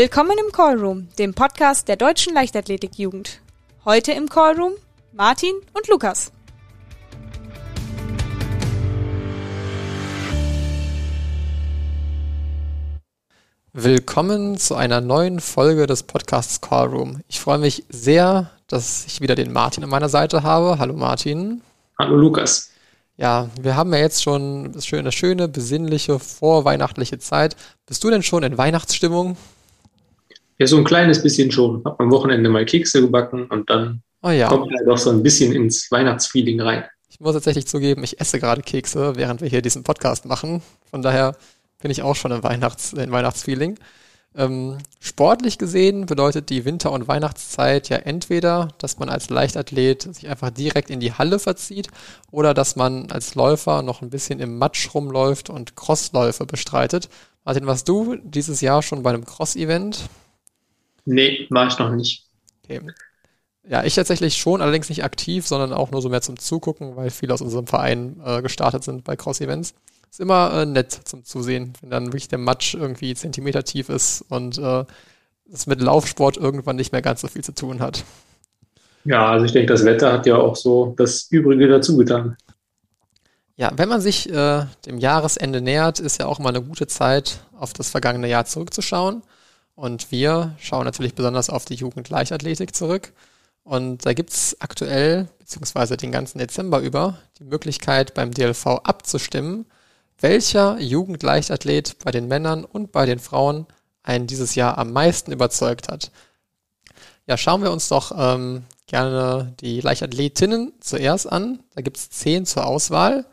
Willkommen im Callroom, dem Podcast der deutschen Leichtathletikjugend. Heute im Callroom Martin und Lukas. Willkommen zu einer neuen Folge des Podcasts Callroom. Ich freue mich sehr, dass ich wieder den Martin an meiner Seite habe. Hallo Martin. Hallo Lukas. Ja, wir haben ja jetzt schon eine schöne, besinnliche, vorweihnachtliche Zeit. Bist du denn schon in Weihnachtsstimmung? Ja, so ein kleines bisschen schon. Hab am Wochenende mal Kekse gebacken und dann oh ja. kommt halt auch so ein bisschen ins Weihnachtsfeeling rein. Ich muss tatsächlich zugeben, ich esse gerade Kekse, während wir hier diesen Podcast machen. Von daher bin ich auch schon im, Weihnachts-, im Weihnachtsfeeling. Ähm, sportlich gesehen bedeutet die Winter- und Weihnachtszeit ja entweder, dass man als Leichtathlet sich einfach direkt in die Halle verzieht oder dass man als Läufer noch ein bisschen im Matsch rumläuft und Crossläufe bestreitet. Martin, warst du dieses Jahr schon bei einem Cross-Event? Nee, war ich noch nicht. Okay. Ja, ich tatsächlich schon, allerdings nicht aktiv, sondern auch nur so mehr zum Zugucken, weil viele aus unserem Verein äh, gestartet sind bei Cross-Events. Ist immer äh, nett zum Zusehen, wenn dann wirklich der Matsch irgendwie Zentimeter tief ist und äh, es mit Laufsport irgendwann nicht mehr ganz so viel zu tun hat. Ja, also ich denke, das Wetter hat ja auch so das Übrige dazu getan. Ja, wenn man sich äh, dem Jahresende nähert, ist ja auch mal eine gute Zeit, auf das vergangene Jahr zurückzuschauen. Und wir schauen natürlich besonders auf die Jugendleichtathletik zurück. Und da gibt's aktuell, beziehungsweise den ganzen Dezember über, die Möglichkeit beim DLV abzustimmen, welcher Jugendleichtathlet bei den Männern und bei den Frauen einen dieses Jahr am meisten überzeugt hat. Ja, schauen wir uns doch ähm, gerne die Leichtathletinnen zuerst an. Da gibt's zehn zur Auswahl.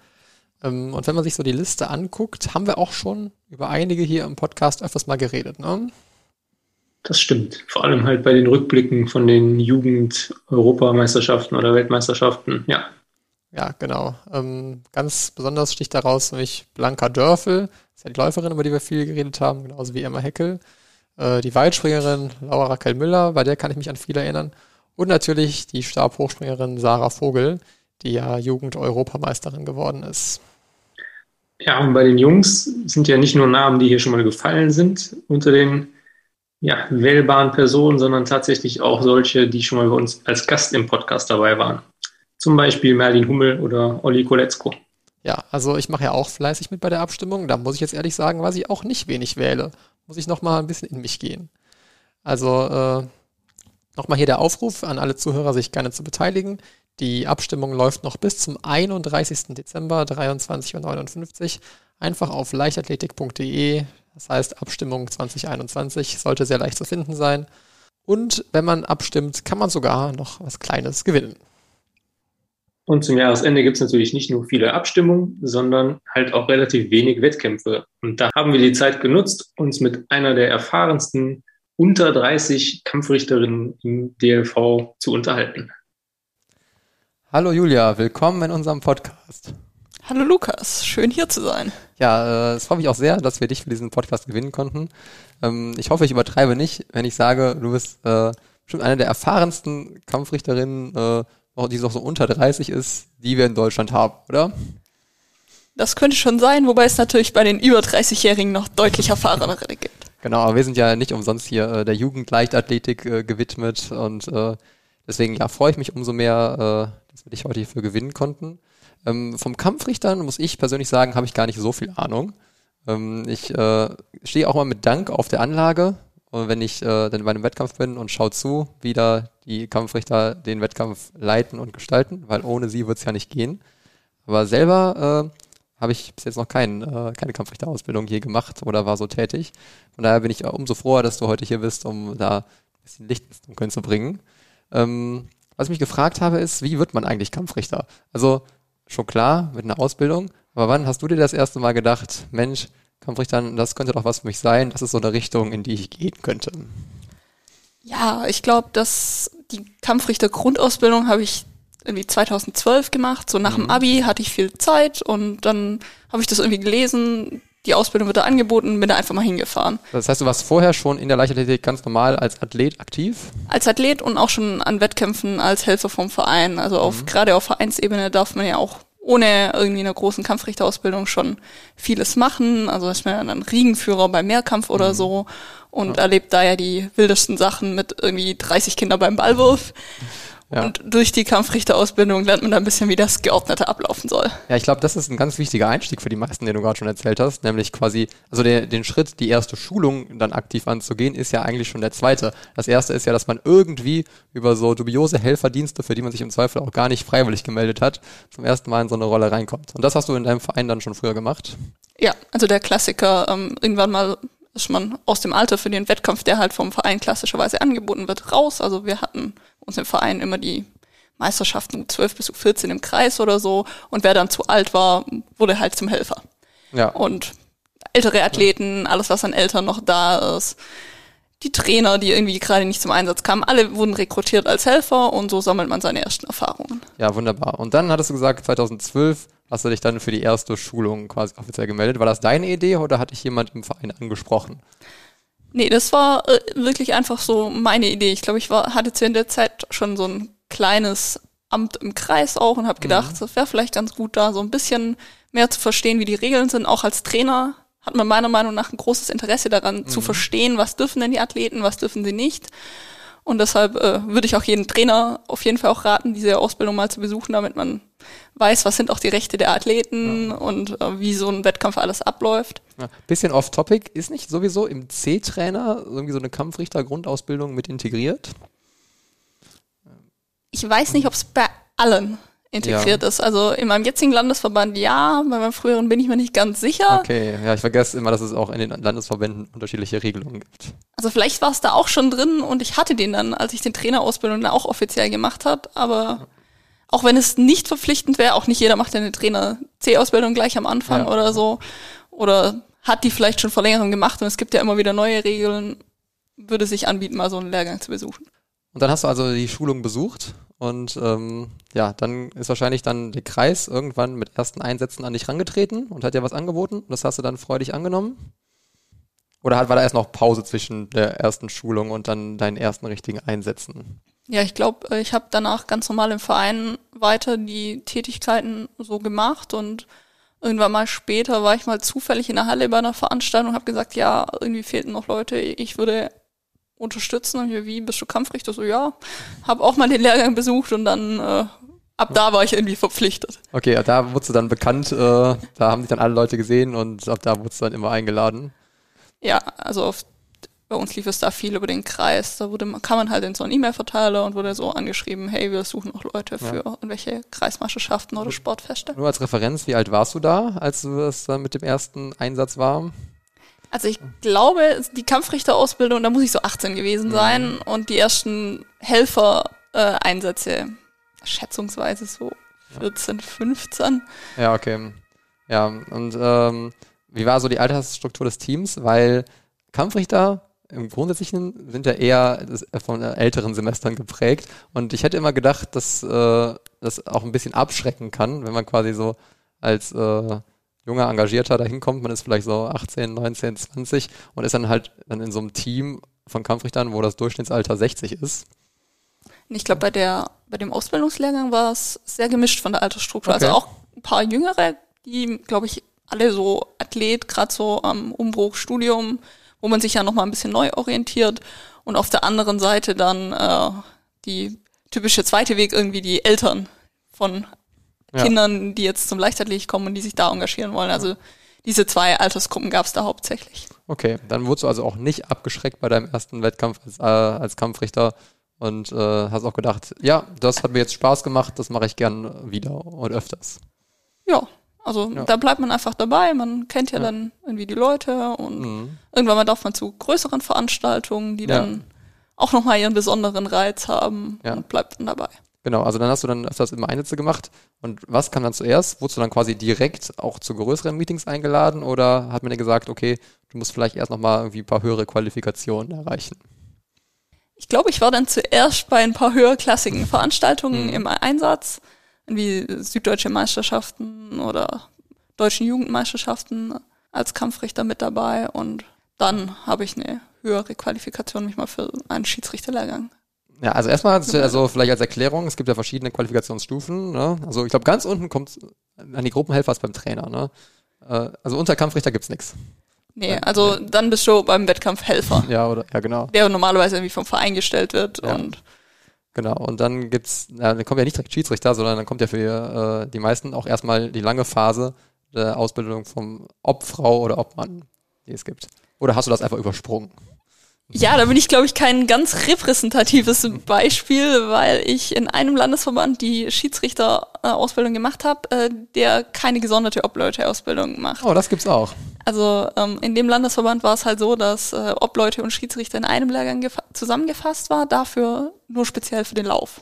Ähm, und wenn man sich so die Liste anguckt, haben wir auch schon über einige hier im Podcast öfters mal geredet. Ne? Das stimmt. Vor allem halt bei den Rückblicken von den Jugend-Europameisterschaften oder Weltmeisterschaften, ja. Ja, genau. Ähm, ganz besonders sticht daraus nämlich Blanka Dörfel, das ist ja die Läuferin, über die wir viel geredet haben, genauso wie Emma Heckel. Äh, die Weitspringerin Laura Raquel Müller, bei der kann ich mich an viel erinnern. Und natürlich die Stabhochspringerin Sarah Vogel, die ja Jugend-Europameisterin geworden ist. Ja, und bei den Jungs sind ja nicht nur Namen, die hier schon mal gefallen sind unter den ja, wählbaren Personen, sondern tatsächlich auch solche, die schon mal bei uns als Gast im Podcast dabei waren. Zum Beispiel Merlin Hummel oder Olli Koletzko. Ja, also ich mache ja auch fleißig mit bei der Abstimmung. Da muss ich jetzt ehrlich sagen, was ich auch nicht wenig wähle. Muss ich nochmal ein bisschen in mich gehen. Also äh, nochmal hier der Aufruf an alle Zuhörer, sich gerne zu beteiligen. Die Abstimmung läuft noch bis zum 31. Dezember 23.59 Uhr. Einfach auf leichtathletik.de das heißt, Abstimmung 2021 sollte sehr leicht zu finden sein. Und wenn man abstimmt, kann man sogar noch was Kleines gewinnen. Und zum Jahresende gibt es natürlich nicht nur viele Abstimmungen, sondern halt auch relativ wenig Wettkämpfe. Und da haben wir die Zeit genutzt, uns mit einer der erfahrensten unter 30 Kampfrichterinnen im DLV zu unterhalten. Hallo Julia, willkommen in unserem Podcast. Hallo Lukas, schön hier zu sein. Ja, äh, es freut mich auch sehr, dass wir dich für diesen Podcast gewinnen konnten. Ähm, ich hoffe, ich übertreibe nicht, wenn ich sage, du bist äh, bestimmt eine der erfahrensten Kampfrichterinnen, äh, die noch so unter 30 ist, die wir in Deutschland haben, oder? Das könnte schon sein, wobei es natürlich bei den über 30-Jährigen noch deutlich erfahrenere gibt. Genau, aber wir sind ja nicht umsonst hier äh, der Jugendleichtathletik äh, gewidmet und äh, deswegen ja freue ich mich umso mehr, äh, dass wir dich heute hierfür gewinnen konnten. Ähm, vom Kampfrichtern muss ich persönlich sagen, habe ich gar nicht so viel Ahnung. Ähm, ich äh, stehe auch mal mit Dank auf der Anlage, und wenn ich äh, dann bei einem Wettkampf bin und schaue zu, wie da die Kampfrichter den Wettkampf leiten und gestalten, weil ohne sie wird es ja nicht gehen. Aber selber äh, habe ich bis jetzt noch kein, äh, keine Kampfrichterausbildung je gemacht oder war so tätig. Von daher bin ich umso froher, dass du heute hier bist, um da ein bisschen Licht ins Dunkeln zu bringen. Ähm, was ich mich gefragt habe, ist, wie wird man eigentlich Kampfrichter? Also schon klar mit einer Ausbildung. Aber wann hast du dir das erste Mal gedacht, Mensch, Kampfrichtern, das könnte doch was für mich sein, das ist so eine Richtung, in die ich gehen könnte? Ja, ich glaube, dass die Kampfrichter-Grundausbildung habe ich irgendwie 2012 gemacht. So nach mhm. dem Abi hatte ich viel Zeit und dann habe ich das irgendwie gelesen. Die Ausbildung wird da angeboten, bin da einfach mal hingefahren. Das heißt, du warst vorher schon in der Leichtathletik ganz normal als Athlet aktiv? Als Athlet und auch schon an Wettkämpfen als Helfer vom Verein. Also auf, mhm. gerade auf Vereinsebene darf man ja auch ohne irgendwie eine großen Kampfrichterausbildung schon vieles machen. Also ich bin dann Riegenführer beim Mehrkampf oder mhm. so und ja. erlebt da ja die wildesten Sachen mit irgendwie 30 Kinder beim Ballwurf. Ja. Und durch die Kampfrichterausbildung lernt man dann ein bisschen, wie das Geordnete ablaufen soll. Ja, ich glaube, das ist ein ganz wichtiger Einstieg für die meisten, den du gerade schon erzählt hast, nämlich quasi, also der, den Schritt, die erste Schulung dann aktiv anzugehen, ist ja eigentlich schon der zweite. Das erste ist ja, dass man irgendwie über so dubiose Helferdienste, für die man sich im Zweifel auch gar nicht freiwillig gemeldet hat, zum ersten Mal in so eine Rolle reinkommt. Und das hast du in deinem Verein dann schon früher gemacht? Ja, also der Klassiker, ähm, irgendwann mal ist man aus dem Alter für den Wettkampf, der halt vom Verein klassischerweise angeboten wird, raus. Also wir hatten uns im Verein immer die Meisterschaften 12 bis 14 im Kreis oder so. Und wer dann zu alt war, wurde halt zum Helfer. Ja. Und ältere Athleten, alles was an Eltern noch da ist, die Trainer, die irgendwie gerade nicht zum Einsatz kamen, alle wurden rekrutiert als Helfer und so sammelt man seine ersten Erfahrungen. Ja, wunderbar. Und dann hattest du gesagt, 2012 hast du dich dann für die erste Schulung quasi offiziell gemeldet. War das deine Idee oder hatte dich jemand im Verein angesprochen? Nee, das war äh, wirklich einfach so meine Idee. Ich glaube, ich war, hatte zu der Zeit schon so ein kleines Amt im Kreis auch und habe gedacht, mhm. das wäre vielleicht ganz gut, da so ein bisschen mehr zu verstehen, wie die Regeln sind. Auch als Trainer hat man meiner Meinung nach ein großes Interesse daran mhm. zu verstehen, was dürfen denn die Athleten, was dürfen sie nicht. Und deshalb äh, würde ich auch jeden Trainer auf jeden Fall auch raten, diese Ausbildung mal zu besuchen, damit man weiß, was sind auch die Rechte der Athleten ja. und äh, wie so ein Wettkampf alles abläuft. Ja, bisschen off-topic, ist nicht sowieso im C-Trainer irgendwie so eine Kampfrichter-Grundausbildung mit integriert? Ich weiß nicht, ob es bei allen integriert ja. ist. Also in meinem jetzigen Landesverband ja, bei meinem früheren bin ich mir nicht ganz sicher. Okay, ja, ich vergesse immer, dass es auch in den Landesverbänden unterschiedliche Regelungen gibt. Also vielleicht war es da auch schon drin und ich hatte den dann, als ich den Trainerausbildung dann auch offiziell gemacht hat, aber auch wenn es nicht verpflichtend wäre, auch nicht jeder macht ja eine Trainer-C-Ausbildung gleich am Anfang ja. oder so. Oder hat die vielleicht schon vor längerem gemacht und es gibt ja immer wieder neue Regeln, würde sich anbieten, mal so einen Lehrgang zu besuchen. Und dann hast du also die Schulung besucht und ähm, ja, dann ist wahrscheinlich dann der Kreis irgendwann mit ersten Einsätzen an dich rangetreten und hat dir was angeboten und das hast du dann freudig angenommen? Oder hat, war da erst noch Pause zwischen der ersten Schulung und dann deinen ersten richtigen Einsätzen? Ja, ich glaube, äh, ich habe danach ganz normal im Verein weiter die Tätigkeiten so gemacht und irgendwann mal später war ich mal zufällig in der Halle bei einer Veranstaltung und habe gesagt, ja, irgendwie fehlten noch Leute, ich würde unterstützen. Und ich, wie, bist du Kampfrichter? So, ja, habe auch mal den Lehrgang besucht und dann äh, ab da war ich irgendwie verpflichtet. Okay, da wurdest du dann bekannt, äh, da haben dich dann alle Leute gesehen und ab da wurdest du dann immer eingeladen. Ja, also auf bei uns lief es da viel über den Kreis. Da wurde, kam man halt in so einen E-Mail-Verteiler und wurde so angeschrieben, hey, wir suchen noch Leute für ja. irgendwelche Kreismeisterschaften oder Sportfeste. Nur als Referenz, wie alt warst du da, als es dann mit dem ersten Einsatz war? Also ich glaube, die Kampfrichterausbildung, da muss ich so 18 gewesen sein mhm. und die ersten Helfer-Einsätze schätzungsweise so 14, 15. Ja, okay. Ja, und ähm, wie war so die Altersstruktur des Teams? Weil Kampfrichter im Grundsätzlichen sind ja eher von älteren Semestern geprägt. Und ich hätte immer gedacht, dass äh, das auch ein bisschen abschrecken kann, wenn man quasi so als äh, junger Engagierter da hinkommt. Man ist vielleicht so 18, 19, 20 und ist dann halt dann in so einem Team von Kampfrichtern, wo das Durchschnittsalter 60 ist. Ich glaube, bei der, bei dem Ausbildungslehrgang war es sehr gemischt von der Altersstruktur. Also okay. Also auch ein paar Jüngere, die, glaube ich, alle so Athlet, gerade so am Umbruch, Studium, wo man sich ja nochmal ein bisschen neu orientiert und auf der anderen Seite dann äh, die typische zweite Weg irgendwie die Eltern von ja. Kindern, die jetzt zum Leichtathletik kommen und die sich da engagieren wollen. Also diese zwei Altersgruppen gab es da hauptsächlich. Okay, dann wurdest du also auch nicht abgeschreckt bei deinem ersten Wettkampf als, äh, als Kampfrichter und äh, hast auch gedacht, ja, das hat mir jetzt Spaß gemacht, das mache ich gern wieder und öfters. Ja, also ja. da bleibt man einfach dabei, man kennt ja, ja, dann irgendwie die Leute und mhm. irgendwann mal darf man zu größeren Veranstaltungen, die dann auch nochmal ihren besonderen Reiz haben und bleibt dann dabei. Genau, also dann hast du dann das immer Einsätze gemacht. Und was kam dann zuerst? Wurdest du dann quasi direkt auch zu größeren Meetings eingeladen oder hat man dir gesagt, okay, du musst vielleicht erst nochmal irgendwie ein paar höhere Qualifikationen erreichen? Ich glaube, ich war dann zuerst bei ein paar höherklassigen Veranstaltungen mhm. im Einsatz wie süddeutsche Meisterschaften oder deutschen Jugendmeisterschaften als Kampfrichter mit dabei und dann habe ich eine höhere Qualifikation mich mal für einen Schiedsrichterlehrgang Ja, also erstmal, also vielleicht als Erklärung, es gibt ja verschiedene Qualifikationsstufen. Ne? Also ich glaube, ganz unten kommt an die Gruppenhelfer ist beim Trainer. Ne? Äh, also unter Kampfrichter gibt's nichts. Nee, also dann bist du beim Wettkampfhelfer. Ja, oder ja, genau. Der normalerweise irgendwie vom Verein gestellt wird Ja. und Genau. Und dann gibt's, ja, dann kommt ja nicht direkt Schiedsrichter, sondern dann kommt ja für äh, die meisten auch erstmal die lange Phase der Ausbildung vom Obfrau oder Obmann, die es gibt. Oder hast du das einfach übersprungen? Ja, da bin ich, glaube ich, kein ganz repräsentatives Beispiel, weil ich in einem Landesverband die Schiedsrichterausbildung gemacht habe, äh, der keine gesonderte Obleute-Ausbildung macht. Oh, das gibt's auch. Also ähm, in dem Landesverband war es halt so, dass äh, Obleute und Schiedsrichter in einem Lehrgang gefa- zusammengefasst war, dafür nur speziell für den Lauf.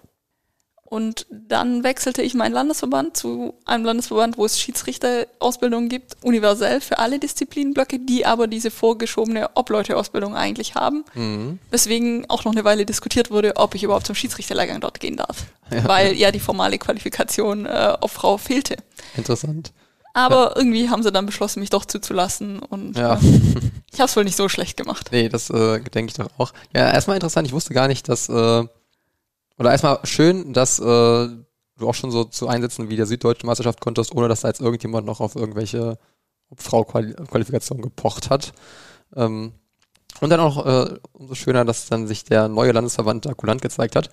Und dann wechselte ich meinen Landesverband zu einem Landesverband, wo es Schiedsrichterausbildungen gibt, universell für alle Disziplinenblöcke, die aber diese vorgeschobene Obleute-Ausbildung eigentlich haben. Mhm. Weswegen auch noch eine Weile diskutiert wurde, ob ich überhaupt zum Schiedsrichterlehrgang dort gehen darf. Weil ja die formale Qualifikation äh, auf Frau fehlte. Interessant. Aber irgendwie haben sie dann beschlossen, mich doch zuzulassen und Ja. äh, ich habe es wohl nicht so schlecht gemacht. Nee, das äh, denke ich doch auch. Ja, erstmal interessant, ich wusste gar nicht, dass, äh, oder erstmal schön, dass äh, du auch schon so zu Einsätzen wie der Süddeutschen Meisterschaft konntest, ohne dass da jetzt irgendjemand noch auf irgendwelche Frau-Qualifikationen gepocht hat. Ähm, und dann auch äh, umso schöner, dass dann sich der neue Landesverband da kulant gezeigt hat.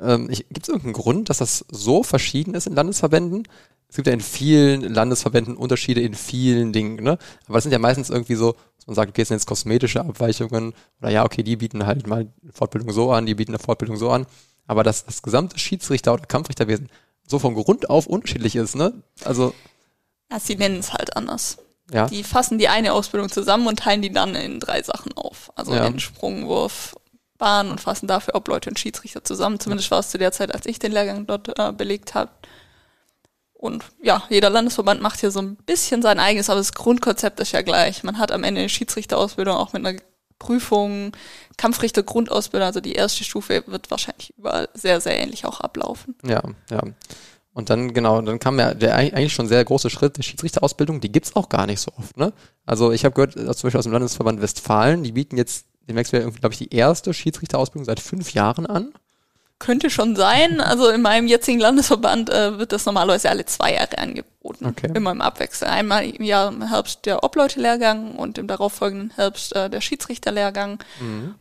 Ähm, Gibt es irgendeinen Grund, dass das so verschieden ist in Landesverbänden? Es gibt ja in vielen Landesverbänden Unterschiede in vielen Dingen, ne? Aber es sind ja meistens irgendwie so, dass man sagt, okay, es sind jetzt kosmetische Abweichungen oder ja, okay, die bieten halt mal Fortbildung so an, die bieten eine Fortbildung so an. Aber dass das gesamte Schiedsrichter- oder Kampfrichterwesen so von Grund auf unterschiedlich ist, ne? Also, Ja, sie nennen es halt anders. ja. Die fassen die eine Ausbildung zusammen und teilen die dann in drei Sachen auf. Also Ja. in Sprungwurf, Bahn und fassen dafür Obleute und Schiedsrichter zusammen. Zumindest war es zu der Zeit, als ich den Lehrgang dort äh, belegt habe. Und ja, jeder Landesverband macht hier so ein bisschen sein eigenes, aber das Grundkonzept ist ja gleich. Man hat am Ende eine Schiedsrichterausbildung auch mit einer Prüfung, Kampfrichter Grundausbildung, also die erste Stufe wird wahrscheinlich überall sehr, sehr ähnlich auch ablaufen. Ja, ja. Und dann, genau, dann kam ja der eig- eigentlich schon sehr große Schritt der Schiedsrichterausbildung, die gibt's auch gar nicht so oft, ne? Also ich habe gehört, äh, zum Beispiel aus dem Landesverband Westfalen, die bieten jetzt demnächst wieder irgendwie, glaube ich, die erste Schiedsrichterausbildung seit fünf Jahren an. Könnte schon sein. Also in meinem jetzigen Landesverband äh, wird das normalerweise alle zwei Jahre angeboten. Okay. Immer im Abwechsel. Einmal im Jahr im Herbst der Obleute-Lehrgang und im darauffolgenden Herbst äh, der Schiedsrichterlehrgang.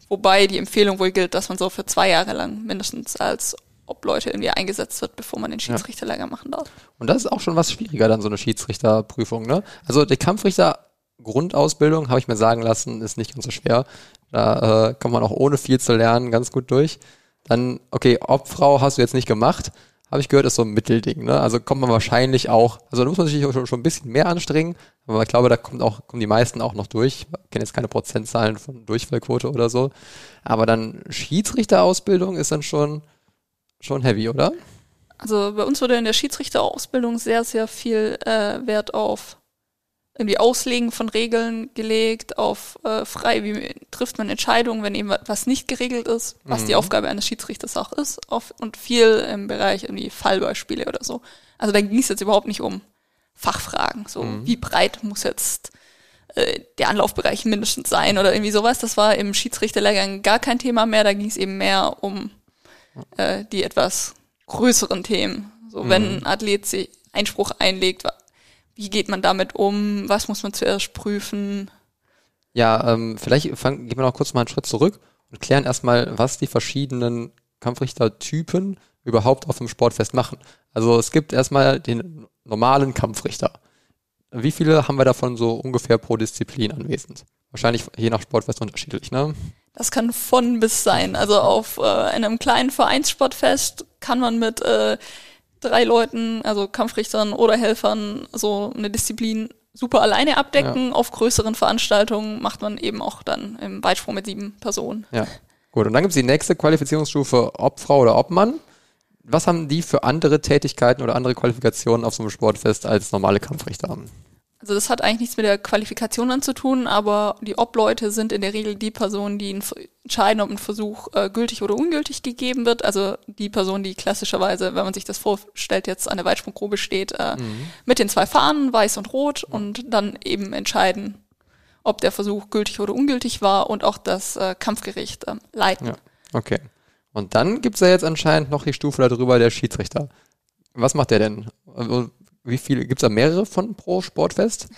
Wobei die Empfehlung wohl gilt, dass man so für zwei Jahre lang mindestens als Obleute irgendwie eingesetzt wird, bevor man den Schiedsrichterlehrgang machen darf. Und das ist auch schon was schwieriger, dann so eine Schiedsrichterprüfung, ne? Also die Kampfrichter Grundausbildung, habe ich mir sagen lassen, ist nicht ganz so schwer. Da äh, kommt man auch ohne viel zu lernen ganz gut durch. Dann, okay, Obfrau hast du jetzt nicht gemacht, habe ich gehört, ist so ein Mittelding, ne? Also kommt man wahrscheinlich auch, also da muss man sich schon, schon ein bisschen mehr anstrengen, aber ich glaube, da kommt auch, kommen die meisten auch noch durch. Ich kenne jetzt keine Prozentzahlen von Durchfallquote oder so. Aber dann Schiedsrichterausbildung ist dann schon, schon heavy, oder? Also bei uns wurde in der Schiedsrichterausbildung sehr, sehr viel äh, Wert auf irgendwie Auslegen von Regeln gelegt, auf äh, frei, wie trifft man Entscheidungen, wenn eben was nicht geregelt ist, was die Aufgabe eines Schiedsrichters auch ist, auf, und viel im Bereich irgendwie Fallbeispiele oder so. Also da ging es jetzt überhaupt nicht um Fachfragen, so wie breit muss jetzt äh, der Anlaufbereich mindestens sein oder irgendwie sowas. Das war im Schiedsrichterlehrgang gar kein Thema mehr, da ging es eben mehr um äh, die etwas größeren Themen. So, wenn ein Athlet sich Einspruch einlegt, wie geht man damit um? Was muss man zuerst prüfen? Ja, ähm, vielleicht fang, gehen wir noch kurz mal einen Schritt zurück und klären erstmal, was die verschiedenen Kampfrichtertypen überhaupt auf dem Sportfest machen. Also es gibt erstmal den normalen Kampfrichter. Wie viele haben wir davon so ungefähr pro Disziplin anwesend? Wahrscheinlich je nach Sportfest unterschiedlich, ne? Das kann von bis sein. Also auf äh, einem kleinen Vereinssportfest kann man mit äh, drei Leuten, also Kampfrichtern oder Helfern, so eine Disziplin super alleine abdecken. Auf größeren Veranstaltungen macht man eben auch dann im Weitsprung mit sieben Personen. Ja. Gut, und dann gibt's die nächste Qualifizierungsstufe Obfrau oder Obmann. Was haben die für andere Tätigkeiten oder andere Qualifikationen auf so einem Sportfest als normale Kampfrichter haben? Also das hat eigentlich nichts mit der Qualifikation an zu tun, aber die Obleute sind in der Regel die Personen, die entscheiden, ob ein Versuch äh, gültig oder ungültig gegeben wird. Also die Person, die klassischerweise, wenn man sich das vorstellt, jetzt an der Weitsprungprobe steht, äh, mit den zwei Fahnen, weiß und rot, und dann eben entscheiden, ob der Versuch gültig oder ungültig war und auch das äh, Kampfgericht äh, leiten. Ja, okay. Und dann gibt's ja jetzt anscheinend noch die Stufe darüber, der Schiedsrichter. Was macht der denn? Also, Wie viele, gibt's da mehrere von pro Sportfest?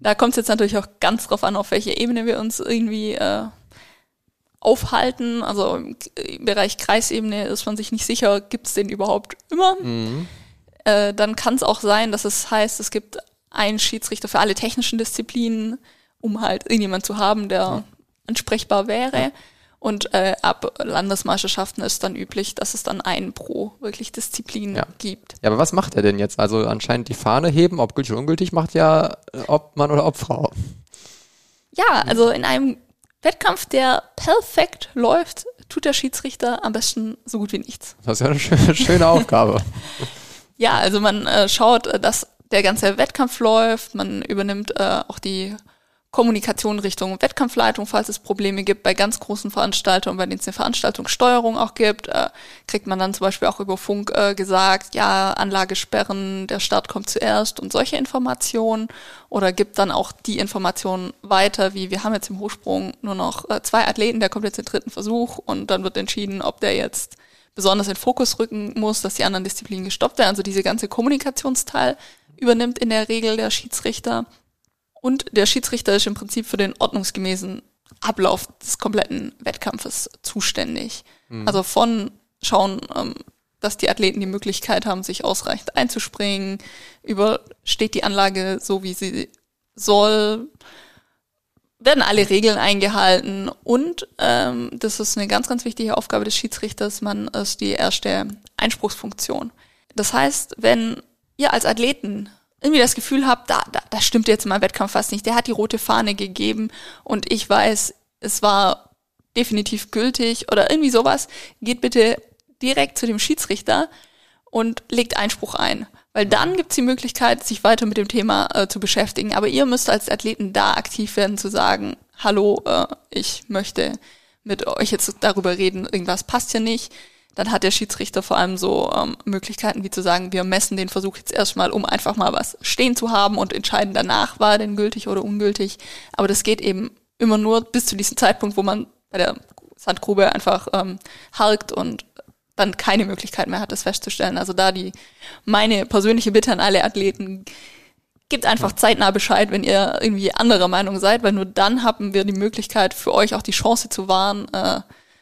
Da kommt es jetzt natürlich auch ganz drauf an, auf welche Ebene wir uns irgendwie äh, aufhalten. Also im im Bereich Kreisebene ist man sich nicht sicher, gibt es den überhaupt immer. Mhm. Äh, dann kann es auch sein, dass es heißt, es gibt einen Schiedsrichter für alle technischen Disziplinen, um halt irgendjemand zu haben, der ansprechbar wäre. Und äh, ab Landesmeisterschaften ist dann üblich, dass es dann einen pro wirklich Disziplin Ja. gibt. Ja, aber was macht er denn jetzt? Also anscheinend die Fahne heben, ob gültig oder ungültig, macht ja äh, ob Mann oder ob Frau. Ja, also in einem Wettkampf, der perfekt läuft, tut der Schiedsrichter am besten so gut wie nichts. Das ist ja eine schöne, schöne Aufgabe. Ja, also man äh, schaut, äh, dass der ganze Wettkampf läuft, man übernimmt äh, auch die Kommunikation Richtung Wettkampfleitung, falls es Probleme gibt. Bei ganz großen Veranstaltungen, bei denen es eine Veranstaltungssteuerung auch gibt, äh, kriegt man dann zum Beispiel auch über Funk äh, gesagt, ja, Anlage sperren, der Start kommt zuerst und solche Informationen. Oder gibt dann auch die Informationen weiter, wie wir haben jetzt im Hochsprung nur noch äh, zwei Athleten, der kommt jetzt den dritten Versuch und dann wird entschieden, ob der jetzt besonders in Fokus rücken muss, dass die anderen Disziplinen gestoppt werden. Also diese ganze Kommunikationsteil übernimmt in der Regel der Schiedsrichter. Und der Schiedsrichter ist im Prinzip für den ordnungsgemäßen Ablauf des kompletten Wettkampfes zuständig. Also von schauen, ähm, dass die Athleten die Möglichkeit haben, sich ausreichend einzuspringen, über steht die Anlage so, wie sie soll, werden alle Regeln eingehalten und ähm, das ist eine ganz, ganz wichtige Aufgabe des Schiedsrichters, man ist die erste Einspruchsfunktion. Das heißt, wenn ihr als Athleten irgendwie das Gefühl habt, da, da, da stimmt jetzt mein Wettkampf fast nicht, der hat die rote Fahne gegeben und ich weiß, es war definitiv gültig oder irgendwie sowas, geht bitte direkt zu dem Schiedsrichter und legt Einspruch ein. Weil dann gibt's die Möglichkeit, sich weiter mit dem Thema äh, zu beschäftigen. Aber ihr müsst als Athleten da aktiv werden, zu sagen, hallo, äh, ich möchte mit euch jetzt darüber reden, irgendwas passt hier nicht. Dann hat der Schiedsrichter vor allem so ähm, Möglichkeiten wie zu sagen, wir messen den Versuch jetzt erstmal, um einfach mal was stehen zu haben und entscheiden danach, war er denn gültig oder ungültig. Aber das geht eben immer nur bis zu diesem Zeitpunkt, wo man bei der Sandgrube einfach ähm, harkt und dann keine Möglichkeit mehr hat, das festzustellen. Also da die meine persönliche Bitte an alle Athleten, gebt einfach zeitnah Bescheid, wenn ihr irgendwie anderer Meinung seid, weil nur dann haben wir die Möglichkeit für euch auch die Chance zu wahren, äh,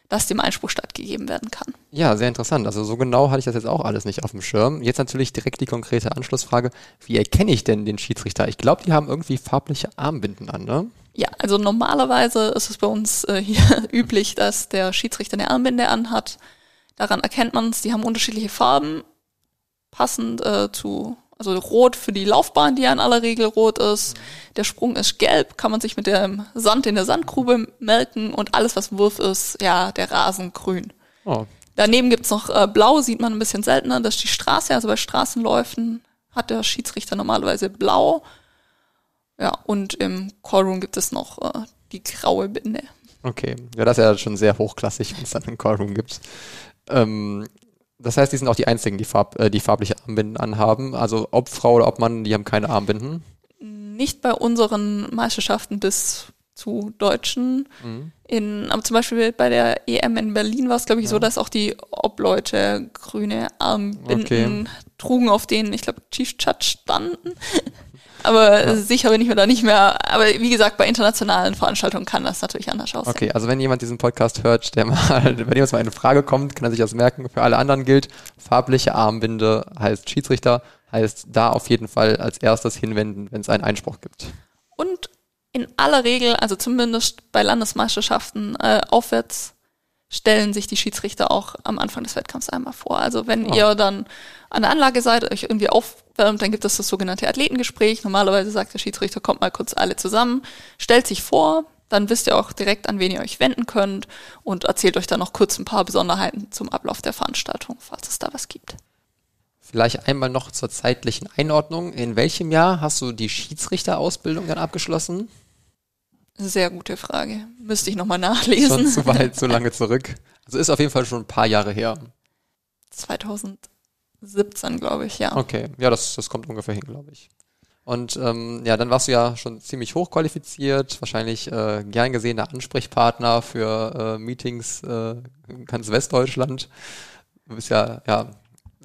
dass dem Einspruch stattgegeben werden kann. Ja, sehr interessant. Also so genau hatte ich das jetzt auch alles nicht auf dem Schirm. Jetzt natürlich direkt die konkrete Anschlussfrage. Wie erkenne ich denn den Schiedsrichter? Ich glaube, die haben irgendwie farbliche Armbinden an, ne? Ja, also normalerweise ist es bei uns äh, hier üblich, dass der Schiedsrichter eine Armbinde anhat. Daran erkennt man es, die haben unterschiedliche Farben, passend äh, zu, also rot für die Laufbahn, die ja in aller Regel rot ist. Der Sprung ist gelb, kann man sich mit dem Sand in der Sandgrube melken und alles, was Wurf ist, ja, der Rasen grün. Oh, Daneben gibt's noch äh, blau, sieht man ein bisschen seltener, das ist die Straße, also bei Straßenläufen hat der Schiedsrichter normalerweise blau. Ja, und im Callroom gibt es noch äh, die graue Binde. okay. Ja, das ist ja schon sehr hochklassig, wenn es dann einen Callroom gibt. Ähm, das heißt, die sind auch die einzigen, die, Farb, äh, die farbliche Armbinden anhaben. Also ob Frau oder ob Mann, die haben keine Armbinden. Nicht bei unseren Meisterschaften bis zu Deutschen. Mhm. In, aber zum Beispiel bei der EM in Berlin war es, glaube ich, so, dass auch die Obleute grüne Armbinden Okay. trugen, auf denen, ich glaube, Chief Judge standen. aber sicher bin ich mir da nicht mehr. Aber wie gesagt, bei internationalen Veranstaltungen kann das natürlich anders aussehen. Okay, also wenn jemand diesen Podcast hört, der mal, wenn jemand mal eine Frage kommt, kann er sich das merken. Für alle anderen gilt, farbliche Armbinde heißt Schiedsrichter, heißt da auf jeden Fall als erstes hinwenden, wenn es einen Einspruch gibt. Und in aller Regel, also zumindest bei Landesmeisterschaften äh, aufwärts, stellen sich die Schiedsrichter auch am Anfang des Wettkampfs einmal vor. Also wenn Oh. ihr dann an der Anlage seid, euch irgendwie aufwärmt, dann gibt es das sogenannte Athletengespräch. Normalerweise sagt der Schiedsrichter, kommt mal kurz alle zusammen, stellt sich vor, dann wisst ihr auch direkt, an wen ihr euch wenden könnt und erzählt euch dann noch kurz ein paar Besonderheiten zum Ablauf der Veranstaltung, falls es da was gibt. Vielleicht einmal noch zur zeitlichen Einordnung. In welchem Jahr hast du die Schiedsrichterausbildung dann abgeschlossen? Sehr gute Frage. Müsste ich nochmal nachlesen. Schon zu weit, zu lange zurück. Also ist auf jeden Fall schon ein paar Jahre her. 2017, glaube ich, ja. Okay, ja, das, das kommt ungefähr hin, glaube ich. Und ähm, ja, dann warst du ja schon ziemlich hochqualifiziert, wahrscheinlich äh, gern gesehener Ansprechpartner für äh, Meetings äh, in ganz Westdeutschland. Du bist ja, ja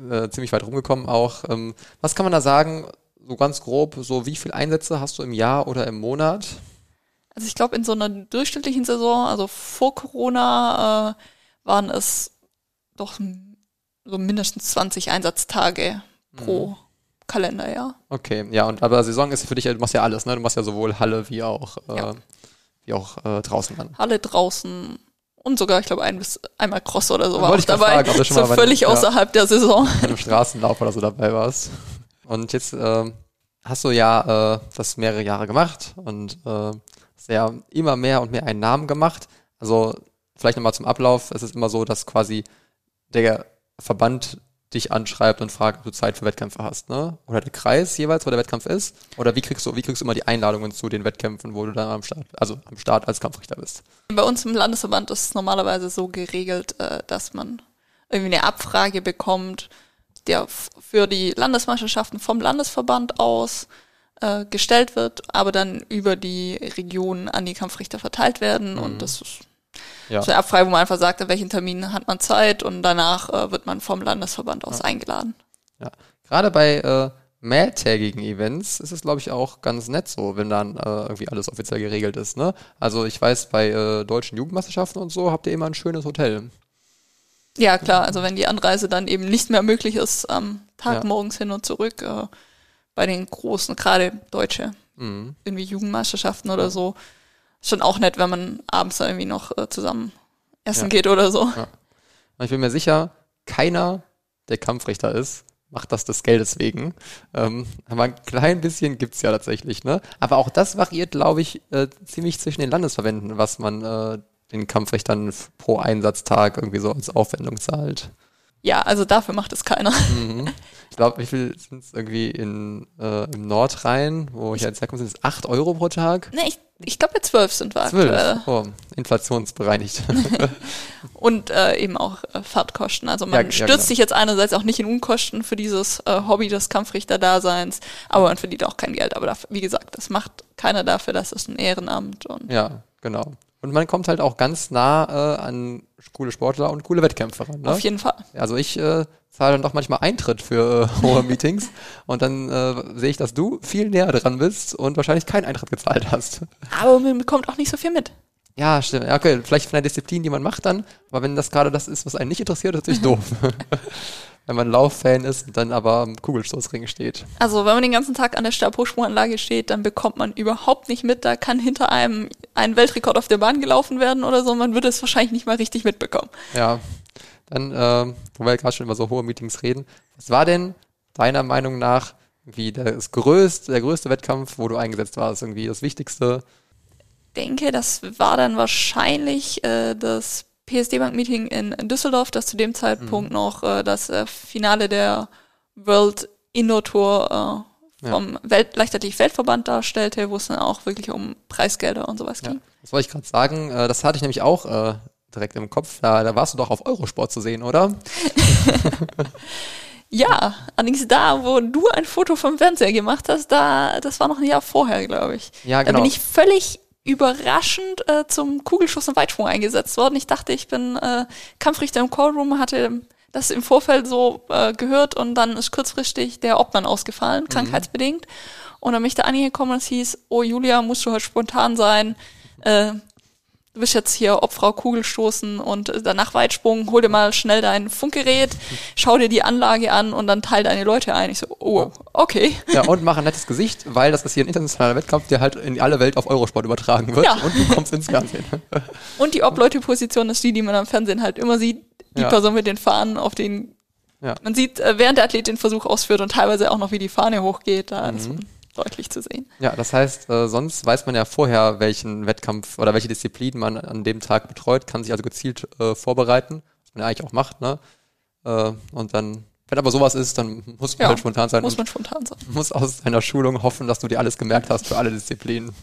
äh, ziemlich weit rumgekommen auch. Ähm, was kann man da sagen, so ganz grob, so wie viele Einsätze hast du im Jahr oder im Monat? Also ich glaube, in so einer durchschnittlichen Saison, also vor Corona, äh, waren es doch so mindestens 20 Einsatztage pro mhm. Kalenderjahr. Okay, ja, und aber Saison ist für dich, du machst ja alles, ne? Du machst ja sowohl Halle wie auch, äh, ja. wie auch äh, draußen dann. Halle draußen und sogar, ich glaube, ein bis einmal Cross oder so war auch dabei. Fragen, so völlig ja, außerhalb der Saison. Du Straßenlauf oder so dabei warst. Und jetzt äh, hast du ja äh, das mehrere Jahre gemacht und äh, sehr immer mehr und mehr einen Namen gemacht. Also vielleicht nochmal zum Ablauf. Es ist immer so, dass quasi der Verband dich anschreibt und fragt, ob du Zeit für Wettkämpfe hast, ne? Oder der Kreis jeweils, wo der Wettkampf ist? Oder wie kriegst du, wie kriegst du immer die Einladungen zu den Wettkämpfen, wo du dann am Start, also am Start als Kampfrichter bist? Bei uns im Landesverband ist es normalerweise so geregelt, äh, dass man irgendwie eine Abfrage bekommt, der für die Landesmeisterschaften vom Landesverband aus äh, gestellt wird, aber dann über die Regionen an die Kampfrichter verteilt werden mhm. und das ist ja. So eine Abfrage, wo man einfach sagt, an welchen Termin hat man Zeit und danach äh, wird man vom Landesverband aus ja. eingeladen. Ja, gerade bei äh, mehrtägigen Events ist es, glaube ich, auch ganz nett so, wenn dann äh, irgendwie alles offiziell geregelt ist. Ne? Also ich weiß, bei äh, deutschen Jugendmeisterschaften und so habt ihr immer ein schönes Hotel. Ja, klar, also wenn die Anreise dann eben nicht mehr möglich ist, am Tag ja. morgens hin und zurück, äh, bei den großen, gerade deutsche, mhm. irgendwie Jugendmeisterschaften oder so, schon auch nett, wenn man abends da irgendwie noch äh, zusammen essen ja. geht oder so. Ja. Ich bin mir sicher, keiner, der Kampfrichter ist, macht das des Geldes wegen. Ähm, aber ein klein bisschen gibt's ja tatsächlich, ne? Aber auch das variiert, glaube ich, äh, ziemlich zwischen den Landesverbänden, was man äh, den Kampfrichtern pro Einsatztag irgendwie so als Aufwendung zahlt. Ja, also dafür macht es keiner. Mhm. Ich glaube, wie viel sind es irgendwie in, äh, im Nordrhein, wo ich jetzt herkomme, sind es 8 Euro pro Tag? Ne, ich, ich glaube, zwölf sind wir 12, aktuell. Oh, inflationsbereinigt. Und äh, eben auch äh, Fahrtkosten. Also man ja, stürzt ja, genau. sich jetzt einerseits auch nicht in Unkosten für dieses äh, Hobby des Kampfrichter-Daseins, aber man verdient auch kein Geld. Aber dafür, wie gesagt, das macht keiner dafür, das ist ein Ehrenamt. Und ja, genau. Und man kommt halt auch ganz nah äh, an coole Sportler und coole Wettkämpfer ran. Ne? Auf jeden Fall. Also ich äh, zahle dann doch manchmal Eintritt für äh, hohe Meetings und dann äh, sehe ich, dass du viel näher dran bist und wahrscheinlich keinen Eintritt gezahlt hast. Aber man bekommt auch nicht so viel mit. Ja, stimmt. Okay, vielleicht von der Disziplin, die man macht dann, aber wenn das gerade das ist, was einen nicht interessiert, ist natürlich doof. wenn man Lauffan ist und dann aber am Kugelstoßring steht. Also wenn man den ganzen Tag an der Stabhochsprunganlage steht, dann bekommt man überhaupt nicht mit, da kann hinter einem ein Weltrekord auf der Bahn gelaufen werden oder so, man würde es wahrscheinlich nicht mal richtig mitbekommen. Ja, dann, äh, wo wir gerade schon über so hohe Meetings reden, was war denn deiner Meinung nach wie das größte, der größte Wettkampf, wo du eingesetzt warst, irgendwie das Wichtigste? Ich denke, das war dann wahrscheinlich äh, das PSD Bank Meeting in, Düsseldorf, das zu dem Zeitpunkt mhm. noch äh, das äh, Finale der World Indoor Tour äh, vom ja. Welt Leichtathletik Weltverband darstellte, wo es dann auch wirklich um Preisgelder und sowas ging. Ja, das wollte ich gerade sagen. Äh, das hatte ich nämlich auch äh, direkt im Kopf. Da, da warst du doch auf Eurosport zu sehen, oder? ja, allerdings da, wo du ein Foto vom Fernseher gemacht hast, da, das war noch ein Jahr vorher, glaube ich. Ja, genau. Da bin genau. ich völlig überraschend äh, zum Kugelschuss und Weitsprung eingesetzt worden. Ich dachte, ich bin äh, Kampfrichter im Callroom, hatte das im Vorfeld so äh, gehört und dann ist kurzfristig der Obmann ausgefallen, mhm. krankheitsbedingt. Und dann bin ich da angekommen und es hieß, oh Julia, musst du heute spontan sein. Äh, du bist jetzt hier Obfrau Kugelstoßen und danach Weitsprung, hol dir mal schnell dein Funkgerät, schau dir die Anlage an und dann teil deine Leute ein. Ich so, oh, okay. Ja, und mach ein nettes Gesicht, weil das ist hier ein internationaler Wettkampf, der halt in alle Welt auf Eurosport übertragen wird ja. und du kommst ins Fernsehen. Und die Obleute-Position ist die, die man am Fernsehen halt immer sieht. Die ja. Person mit den Fahnen auf den ja. Man sieht, äh, während der Athlet den Versuch ausführt und teilweise auch noch, wie die Fahne hochgeht. Da mhm deutlich zu sehen. Ja, das heißt, äh, sonst weiß man ja vorher, welchen Wettkampf oder welche Disziplin man an dem Tag betreut, kann sich also gezielt äh, vorbereiten, was man ja eigentlich auch macht, ne? Äh, und dann, wenn aber sowas ist, dann muss man ja, halt spontan sein. Muss man spontan sein. Muss aus deiner Schulung hoffen, dass du dir alles gemerkt hast für alle Disziplinen.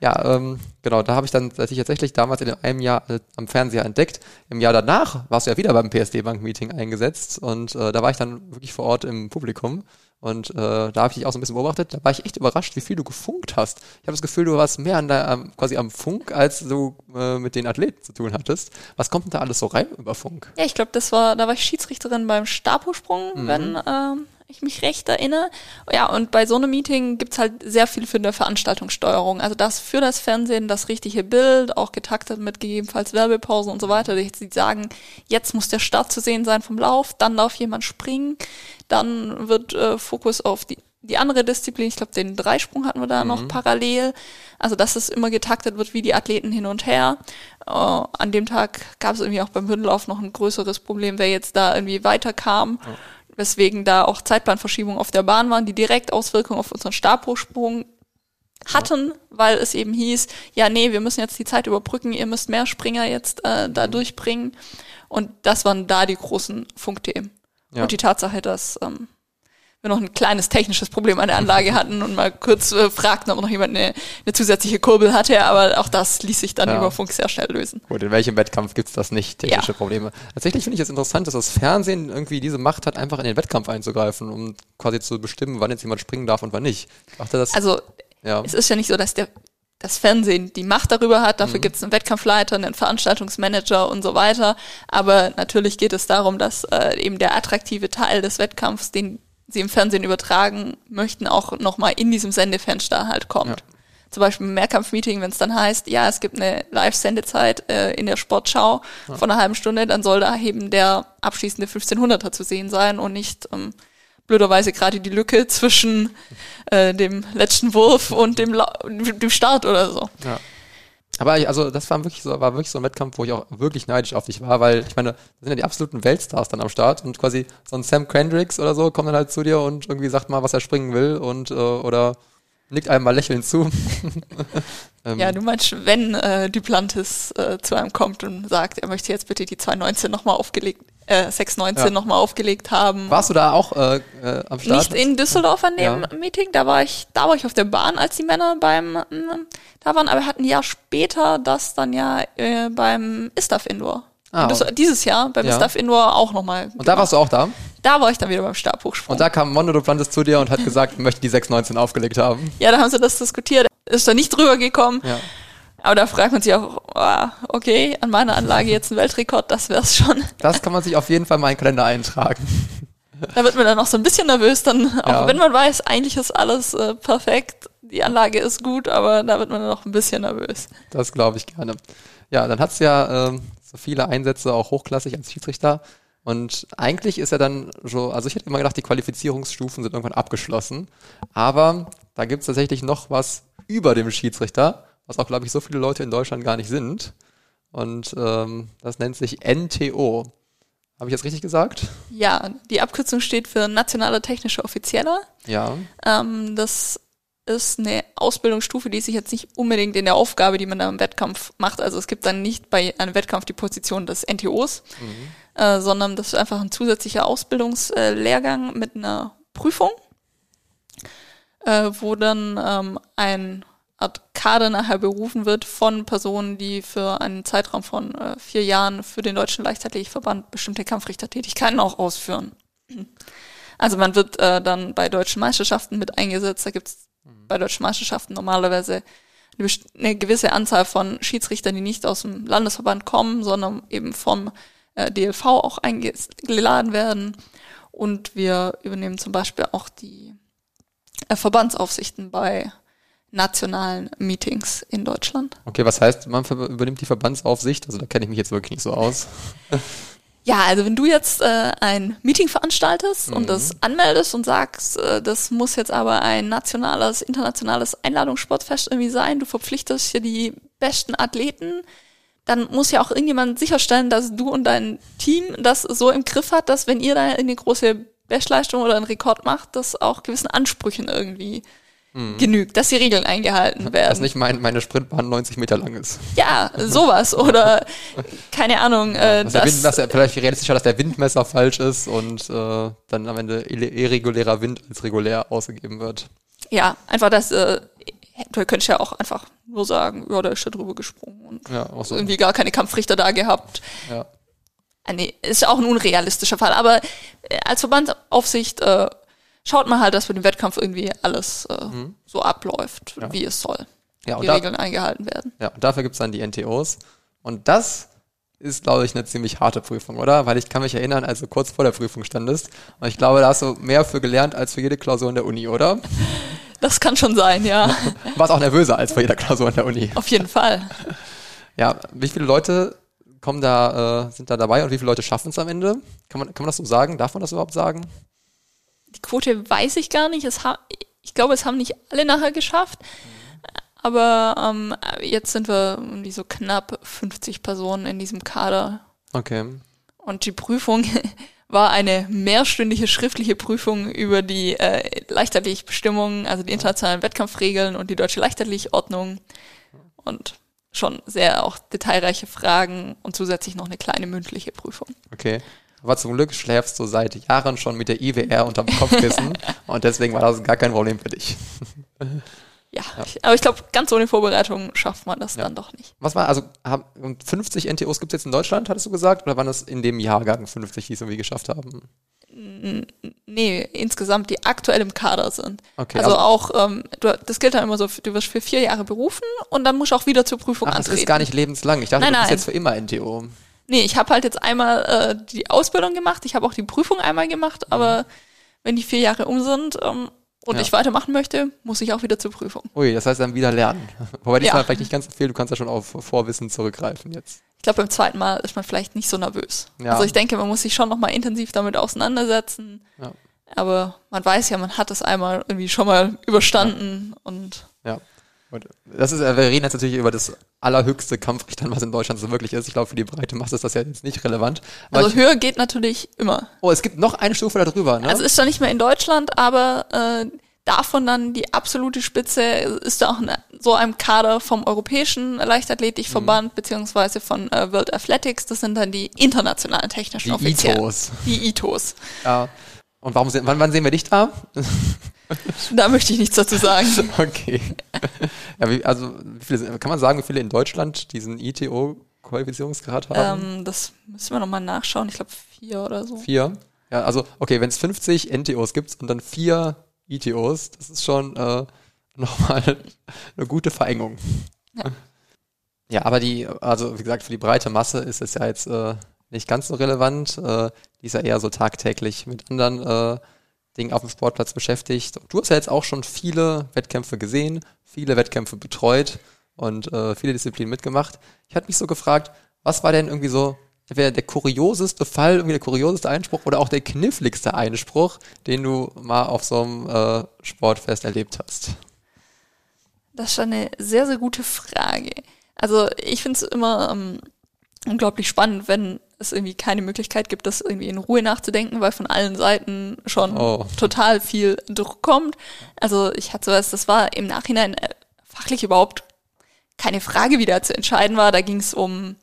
Ja, ähm, genau, da habe ich dann ich tatsächlich damals in einem Jahr äh, am Fernseher entdeckt. Im Jahr danach warst du ja wieder beim PSD Bank Meeting eingesetzt und äh, da war ich dann wirklich vor Ort im Publikum Und äh, da habe ich dich auch so ein bisschen beobachtet. Da war ich echt überrascht, wie viel du gefunkt hast. Ich habe das Gefühl, du warst mehr an der, ähm, quasi am Funk, als du äh, mit den Athleten zu tun hattest. Was kommt denn da alles so rein über Funk? Ja, ich glaube, das war, da war ich Schiedsrichterin beim Stabhochsprung, mhm. wenn ähm, ich mich recht erinnere. Ja, und bei so einem Meeting gibt's halt sehr viel für eine Veranstaltungssteuerung. Also das für das Fernsehen, das richtige Bild, auch getaktet mit gegebenenfalls Werbepausen und so weiter. Die sagen, jetzt muss der Start zu sehen sein vom Lauf, dann darf jemand springen, dann wird äh, Fokus auf die die andere Disziplin, ich glaube, den Dreisprung hatten wir da mhm. noch parallel. Also, dass es immer getaktet wird, wie die Athleten hin und her. Uh, an dem Tag gab es irgendwie auch beim Hürdenlauf noch ein größeres Problem, wer jetzt da irgendwie weiterkam. Ja weswegen da auch Zeitplanverschiebungen auf der Bahn waren, die direkt Auswirkungen auf unseren Stabhochsprung hatten, weil es eben hieß, ja, nee, wir müssen jetzt die Zeit überbrücken, ihr müsst mehr Springer jetzt äh, da durchbringen. Und das waren da die großen Funkthemen. Ja. Und die Tatsache, dass ähm, wir noch ein kleines technisches Problem an der Anlage hatten und mal kurz äh, fragten, ob noch jemand eine, eine zusätzliche Kurbel hatte, aber auch das ließ sich dann ja. über Funk sehr schnell lösen. Gut, in welchem Wettkampf gibt's das nicht, technische ja. Probleme? Tatsächlich finde ich es interessant, dass das Fernsehen irgendwie diese Macht hat, einfach in den Wettkampf einzugreifen, um quasi zu bestimmen, wann jetzt jemand springen darf und wann nicht. Dachte, das, also ja. es ist ja nicht so, dass der das Fernsehen die Macht darüber hat. Dafür mhm. gibt es einen Wettkampfleiter, einen Veranstaltungsmanager und so weiter. Aber natürlich geht es darum, dass äh, eben der attraktive Teil des Wettkampfs, den sie im Fernsehen übertragen möchten, auch nochmal in diesem Sendefenster halt kommt. Ja. Zum Beispiel im Mehrkampfmeeting, wenn es dann heißt, ja, es gibt eine Live-Sendezeit äh, in der Sportschau ja. von einer halben Stunde, dann soll da eben der abschließende 1500er zu sehen sein und nicht ähm, blöderweise gerade die Lücke zwischen äh, dem letzten Wurf und dem, La dem Start oder so. Ja. Aber also das war wirklich so, war wirklich so ein Wettkampf, wo ich auch wirklich neidisch auf dich war, weil ich meine, da sind ja die absoluten Weltstars dann am Start und quasi so ein Sam Kendricks oder so kommt dann halt zu dir und irgendwie sagt mal, was er springen will und äh, oder nickt einem mal lächelnd zu. ähm, ja, du meinst, wenn äh, Duplantis äh, zu einem kommt und sagt, er möchte jetzt bitte die 219 nochmal aufgelegt, äh, 619 ja. nochmal aufgelegt haben. Warst du da auch äh, äh, am Start? Nicht in Düsseldorf an dem ja. Meeting, da war ich, da war ich auf der Bahn, als die Männer beim äh, da waren, aber wir hatten ein Jahr später das dann ja äh, beim Istaf Indoor. Ah, dieses Jahr beim ja. Stuff Indoor auch nochmal. Und da warst du auch da? Da war ich dann wieder beim Stabhochsprung. Und da kam Mondo Duplantis zu dir und hat gesagt, möchte die 619 aufgelegt haben. Ja, da haben sie das diskutiert. Ist da nicht drüber gekommen. Ja. Aber da fragt man sich auch, oh, okay, an meiner Anlage jetzt ein Weltrekord, das wär's schon. Das kann man sich auf jeden Fall mal in den Kalender eintragen. Da wird man dann noch so ein bisschen nervös, dann, auch ja. wenn man weiß, eigentlich ist alles äh, perfekt, die Anlage ist gut, aber da wird man dann noch ein bisschen nervös. Das glaube ich gerne. Ja, dann hat's ja ähm, so viele Einsätze, auch hochklassig als Schiedsrichter. Und eigentlich ist er dann so, also ich hätte immer gedacht, die Qualifizierungsstufen sind irgendwann abgeschlossen. Aber da gibt es tatsächlich noch was über dem Schiedsrichter, was auch, glaube ich, so viele Leute in Deutschland gar nicht sind. Und ähm, das nennt sich NTO. Habe ich jetzt richtig gesagt? Ja, die Abkürzung steht für Nationale Technische Offizieller. Ja. Ähm, das ist eine Ausbildungsstufe, die sich jetzt nicht unbedingt in der Aufgabe, die man da im Wettkampf macht. Also es gibt dann nicht bei einem Wettkampf die Position des NTOs, mhm. äh, sondern das ist einfach ein zusätzlicher Ausbildungslehrgang mit einer Prüfung, äh, wo dann ähm, ein Art Kader nachher berufen wird von Personen, die für einen Zeitraum von äh, vier Jahren für den Deutschen Leichtathletikverband bestimmte Kampfrichtertätigkeiten auch ausführen. Also man wird äh, dann bei deutschen Meisterschaften mit eingesetzt, da gibt's Mhm. bei deutschen Meisterschaften normalerweise eine gewisse Anzahl von Schiedsrichtern, die nicht aus dem Landesverband kommen, sondern eben vom äh, DLV auch eingeladen werden. Und wir übernehmen zum Beispiel auch die äh, Verbandsaufsichten bei nationalen Meetings in Deutschland. Okay, was heißt, man übernimmt die Verbandsaufsicht? Also da kenne ich mich jetzt wirklich nicht so aus. Ja, also wenn du jetzt äh, ein Meeting veranstaltest mhm. und das anmeldest und sagst, äh, das muss jetzt aber ein nationales, internationales Einladungssportfest irgendwie sein, du verpflichtest hier die besten Athleten, dann muss ja auch irgendjemand sicherstellen, dass du und dein Team das so im Griff hat, dass wenn ihr da eine große Bestleistung oder einen Rekord macht, das auch gewissen Ansprüchen irgendwie mhm. genügt, dass die Regeln eingehalten werden. Dass nicht mein, meine Sprintbahn 90 Meter lang ist. Ja, sowas. Oder keine Ahnung. Ja, äh, dass der Wind, dass er vielleicht realistischer, dass der Windmesser falsch ist und äh, dann am Ende irregulärer Wind als regulär ausgegeben wird. Ja, einfach das, äh, du könntest ja auch einfach nur sagen, ja, da ist ja drüber gesprungen und ja, so. irgendwie gar keine Kampfrichter da gehabt. Ja. Ah, nee, ist auch ein unrealistischer Fall. Aber äh, als Verbandsaufsicht äh, schaut man halt, dass mit dem Wettkampf irgendwie alles äh, mhm. so abläuft, ja. wie es soll. Ja, und die da, Regeln eingehalten werden. Ja, und dafür gibt's dann die NTOs. Und das ist, glaube ich, eine ziemlich harte Prüfung, oder? Weil ich kann mich erinnern, als du kurz vor der Prüfung standest. Und ich glaube, da hast du mehr für gelernt als für jede Klausur in der Uni, oder? Das kann schon sein, ja. Warst auch nervöser als bei jeder Klausur in der Uni. Auf jeden Fall. Ja, wie viele Leute kommen da, äh, sind da dabei und wie viele Leute schaffen es am Ende? Kann man, kann man das so sagen? Darf man das überhaupt sagen? Die Quote weiß ich gar nicht. Es ha ich glaube, es haben nicht alle nachher geschafft. Aber ähm, jetzt sind wir irgendwie so knapp 50 Personen in diesem Kader. Okay. Und die Prüfung war eine mehrstündige schriftliche Prüfung über die äh, Leichtathletikbestimmungen, also die internationalen Wettkampfregeln und die deutsche Leichtathletikordnung. Und schon sehr auch detailreiche Fragen und zusätzlich noch eine kleine mündliche Prüfung. Okay. Aber zum Glück schläfst du seit Jahren schon mit der IWR unterm Kopfkissen und deswegen war das gar kein Problem für dich. Ja, ja. Ich, aber ich glaube, ganz ohne Vorbereitung schafft man das ja. dann doch nicht. Was war, also haben, 50 NTOs gibt es jetzt in Deutschland, hattest du gesagt? Oder waren das in dem Jahrgang 50, die es irgendwie geschafft haben? Nee, insgesamt, die aktuell im Kader sind. Okay, also, also auch, ähm, du, das gilt dann immer so, du wirst für vier Jahre berufen und dann musst du auch wieder zur Prüfung Ach, antreten. das ist gar nicht lebenslang. Ich dachte, nein, du bist nein. jetzt für immer NTO. Nee, ich habe halt jetzt einmal äh, die Ausbildung gemacht, ich habe auch die Prüfung einmal gemacht, aber mhm. wenn die vier Jahre um sind, ähm, und ja. ich weitermachen möchte, muss ich auch wieder zur Prüfung. Ui, das heißt dann wieder lernen. Wobei diesmal ja. vielleicht nicht ganz so viel, du kannst ja schon auf Vorwissen zurückgreifen jetzt. Ich glaube, beim zweiten Mal ist man vielleicht nicht so nervös. Ja. Also ich denke, man muss sich schon nochmal intensiv damit auseinandersetzen. Ja. Aber man weiß ja, man hat es einmal irgendwie schon mal überstanden und. Ja. Und das ist, wir reden jetzt natürlich über das allerhöchste Kampfrichtern, was in Deutschland so wirklich ist. Ich glaube, für die breite Masse ist das ja jetzt nicht relevant. Also ich, höher geht natürlich immer. Oh, es gibt noch eine Stufe darüber, ne? Also ist da nicht mehr in Deutschland, aber äh, davon dann die absolute Spitze ist da auch in so einem Kader vom Europäischen Leichtathletikverband mhm. beziehungsweise von äh, World Athletics. Das sind dann die internationalen technischen die. ITOs. Die ITOs. Ja. Und warum wann, wann sehen wir dich da? Da möchte ich nichts dazu sagen. Okay. Ja, wie, also wie viele, kann man sagen, wie viele in Deutschland diesen ITO-Qualifizierungsgrad haben? Ähm, das müssen wir nochmal nachschauen. Ich glaube vier oder so. Vier? Ja, also okay, wenn es 50 NTOs gibt und dann vier ITOs, das ist schon äh, nochmal eine gute Verengung. Ja. ja, aber die, also wie gesagt, für die breite Masse ist es ja jetzt äh, nicht ganz so relevant. Äh, die ist ja eher so tagtäglich mit anderen äh, Dingen auf dem Sportplatz beschäftigt. Und du hast ja jetzt auch schon viele Wettkämpfe gesehen, viele Wettkämpfe betreut und äh, viele Disziplinen mitgemacht. Ich hatte mich so gefragt, was war denn irgendwie so entweder der kurioseste Fall, irgendwie der kurioseste Einspruch oder auch der kniffligste Einspruch, den du mal auf so einem äh, Sportfest erlebt hast? Das ist eine sehr, sehr gute Frage. Also ich finde es immer ähm, unglaublich spannend, wenn es irgendwie keine Möglichkeit gibt, das irgendwie in Ruhe nachzudenken, weil von allen Seiten schon oh. total viel Druck kommt. Also ich hatte sowas, das war im Nachhinein äh, fachlich überhaupt keine Frage, wie da zu entscheiden war. Da ging es um,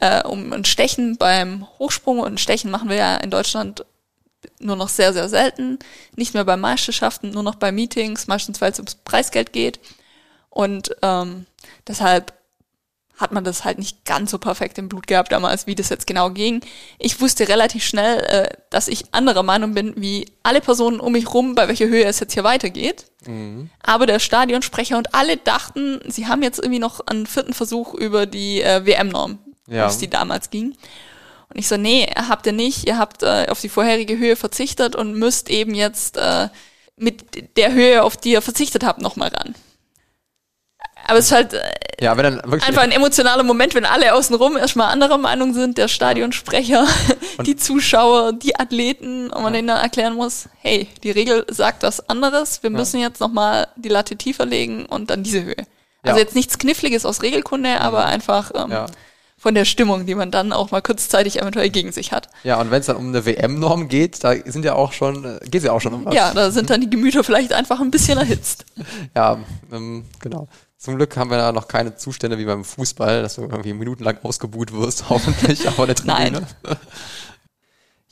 äh, um ein Stechen beim Hochsprung und ein Stechen machen wir ja in Deutschland nur noch sehr, sehr selten. Nicht mehr bei Meisterschaften, nur noch bei Meetings, meistens weil es ums Preisgeld geht. Und ähm, deshalb hat man das halt nicht ganz so perfekt im Blut gehabt damals, wie das jetzt genau ging. Ich wusste relativ schnell, äh, dass ich anderer Meinung bin, wie alle Personen um mich rum, bei welcher Höhe es jetzt hier weitergeht. Mhm. Aber der Stadionsprecher und alle dachten, sie haben jetzt irgendwie noch einen vierten Versuch über die äh, WM-Norm, ja. es die damals ging. Und ich so, nee, habt ihr nicht, ihr habt äh, auf die vorherige Höhe verzichtet und müsst eben jetzt äh, mit der Höhe, auf die ihr verzichtet habt, nochmal ran. Aber es ist halt äh, ja, wenn dann einfach ein emotionaler Moment, wenn alle außenrum erstmal anderer Meinung sind, der Stadionsprecher, und die Zuschauer, die Athleten, und man ja. denen dann erklären muss, hey, die Regel sagt was anderes, wir müssen ja. jetzt nochmal die Latte tiefer legen und dann diese Höhe. Also ja. jetzt nichts Kniffliges aus Regelkunde, aber mhm. einfach ähm, ja. von der Stimmung, die man dann auch mal kurzzeitig eventuell gegen sich hat. Ja, und wenn es dann um eine WM-Norm geht, da sind ja auch schon, äh, geht es ja auch schon um was. Ja, da sind dann die Gemüter vielleicht einfach ein bisschen erhitzt. ja, ähm, genau. Zum Glück haben wir da noch keine Zustände wie beim Fußball, dass du irgendwie minutenlang ausgebuht wirst, hoffentlich, aber der Tribüne. Nein.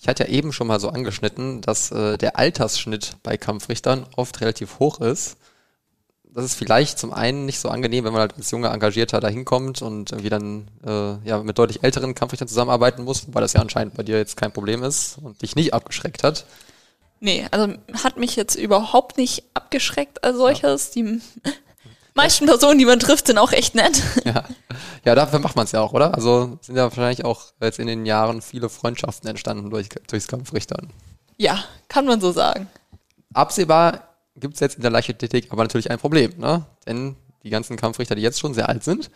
Ich hatte ja eben schon mal so angeschnitten, dass äh, der Altersschnitt bei Kampfrichtern oft relativ hoch ist. Das ist vielleicht zum einen nicht so angenehm, wenn man halt als junger Engagierter da hinkommt und irgendwie dann äh, ja, mit deutlich älteren Kampfrichtern zusammenarbeiten muss, wobei das ja anscheinend bei dir jetzt kein Problem ist und dich nicht abgeschreckt hat. Nee, also hat mich jetzt überhaupt nicht abgeschreckt als solches. Die meisten Personen, die man trifft, sind auch echt nett. Ja, ja dafür macht man es ja auch, oder? Also sind ja wahrscheinlich auch jetzt in den Jahren viele Freundschaften entstanden durch, durchs Kampfrichtern. Ja, kann man so sagen. Absehbar gibt es jetzt in der Leichtathletik aber natürlich ein Problem, ne? Denn die ganzen Kampfrichter, die jetzt schon sehr alt sind,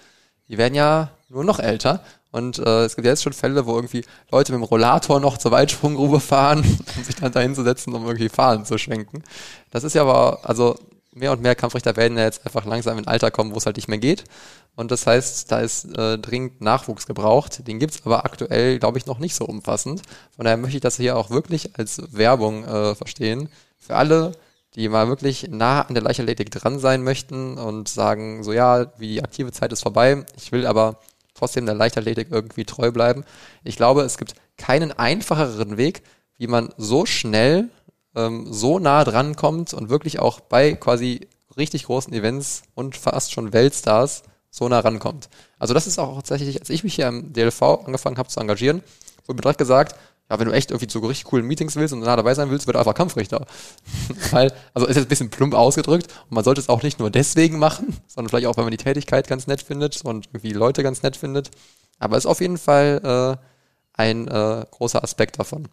die werden ja nur noch älter. Und äh, es gibt jetzt schon Fälle, wo irgendwie Leute mit dem Rollator noch zur Weitsprunggrube fahren, um sich dann dahin zu setzen, um irgendwie Fahnen zu schwenken. Das ist ja aber, also mehr und mehr Kampfrichter werden ja jetzt einfach langsam in Alter kommen, wo es halt nicht mehr geht. Und das heißt, da ist äh, dringend Nachwuchs gebraucht. Den gibt's aber aktuell, glaube ich, noch nicht so umfassend. Von daher möchte ich das hier auch wirklich als Werbung äh, verstehen. Für alle, die mal wirklich nah an der Leichtathletik dran sein möchten und sagen, so ja, die aktive Zeit ist vorbei, ich will aber trotzdem der Leichtathletik irgendwie treu bleiben. Ich glaube, es gibt keinen einfacheren Weg, wie man so schnell ähm, so nah dran kommt und wirklich auch bei quasi richtig großen Events und fast schon Weltstars so nah rankommt. Also das ist auch tatsächlich, als ich mich hier im DLV angefangen habe zu engagieren, wurde mir direkt gesagt, ja, wenn du echt irgendwie zu richtig coolen Meetings willst und nah dabei sein willst, wird einfach Kampfrichter. Weil, also ist jetzt ein bisschen plump ausgedrückt und man sollte es auch nicht nur deswegen machen, sondern vielleicht auch, weil man die Tätigkeit ganz nett findet und irgendwie Leute ganz nett findet. Aber ist auf jeden Fall äh, ein äh, großer Aspekt davon.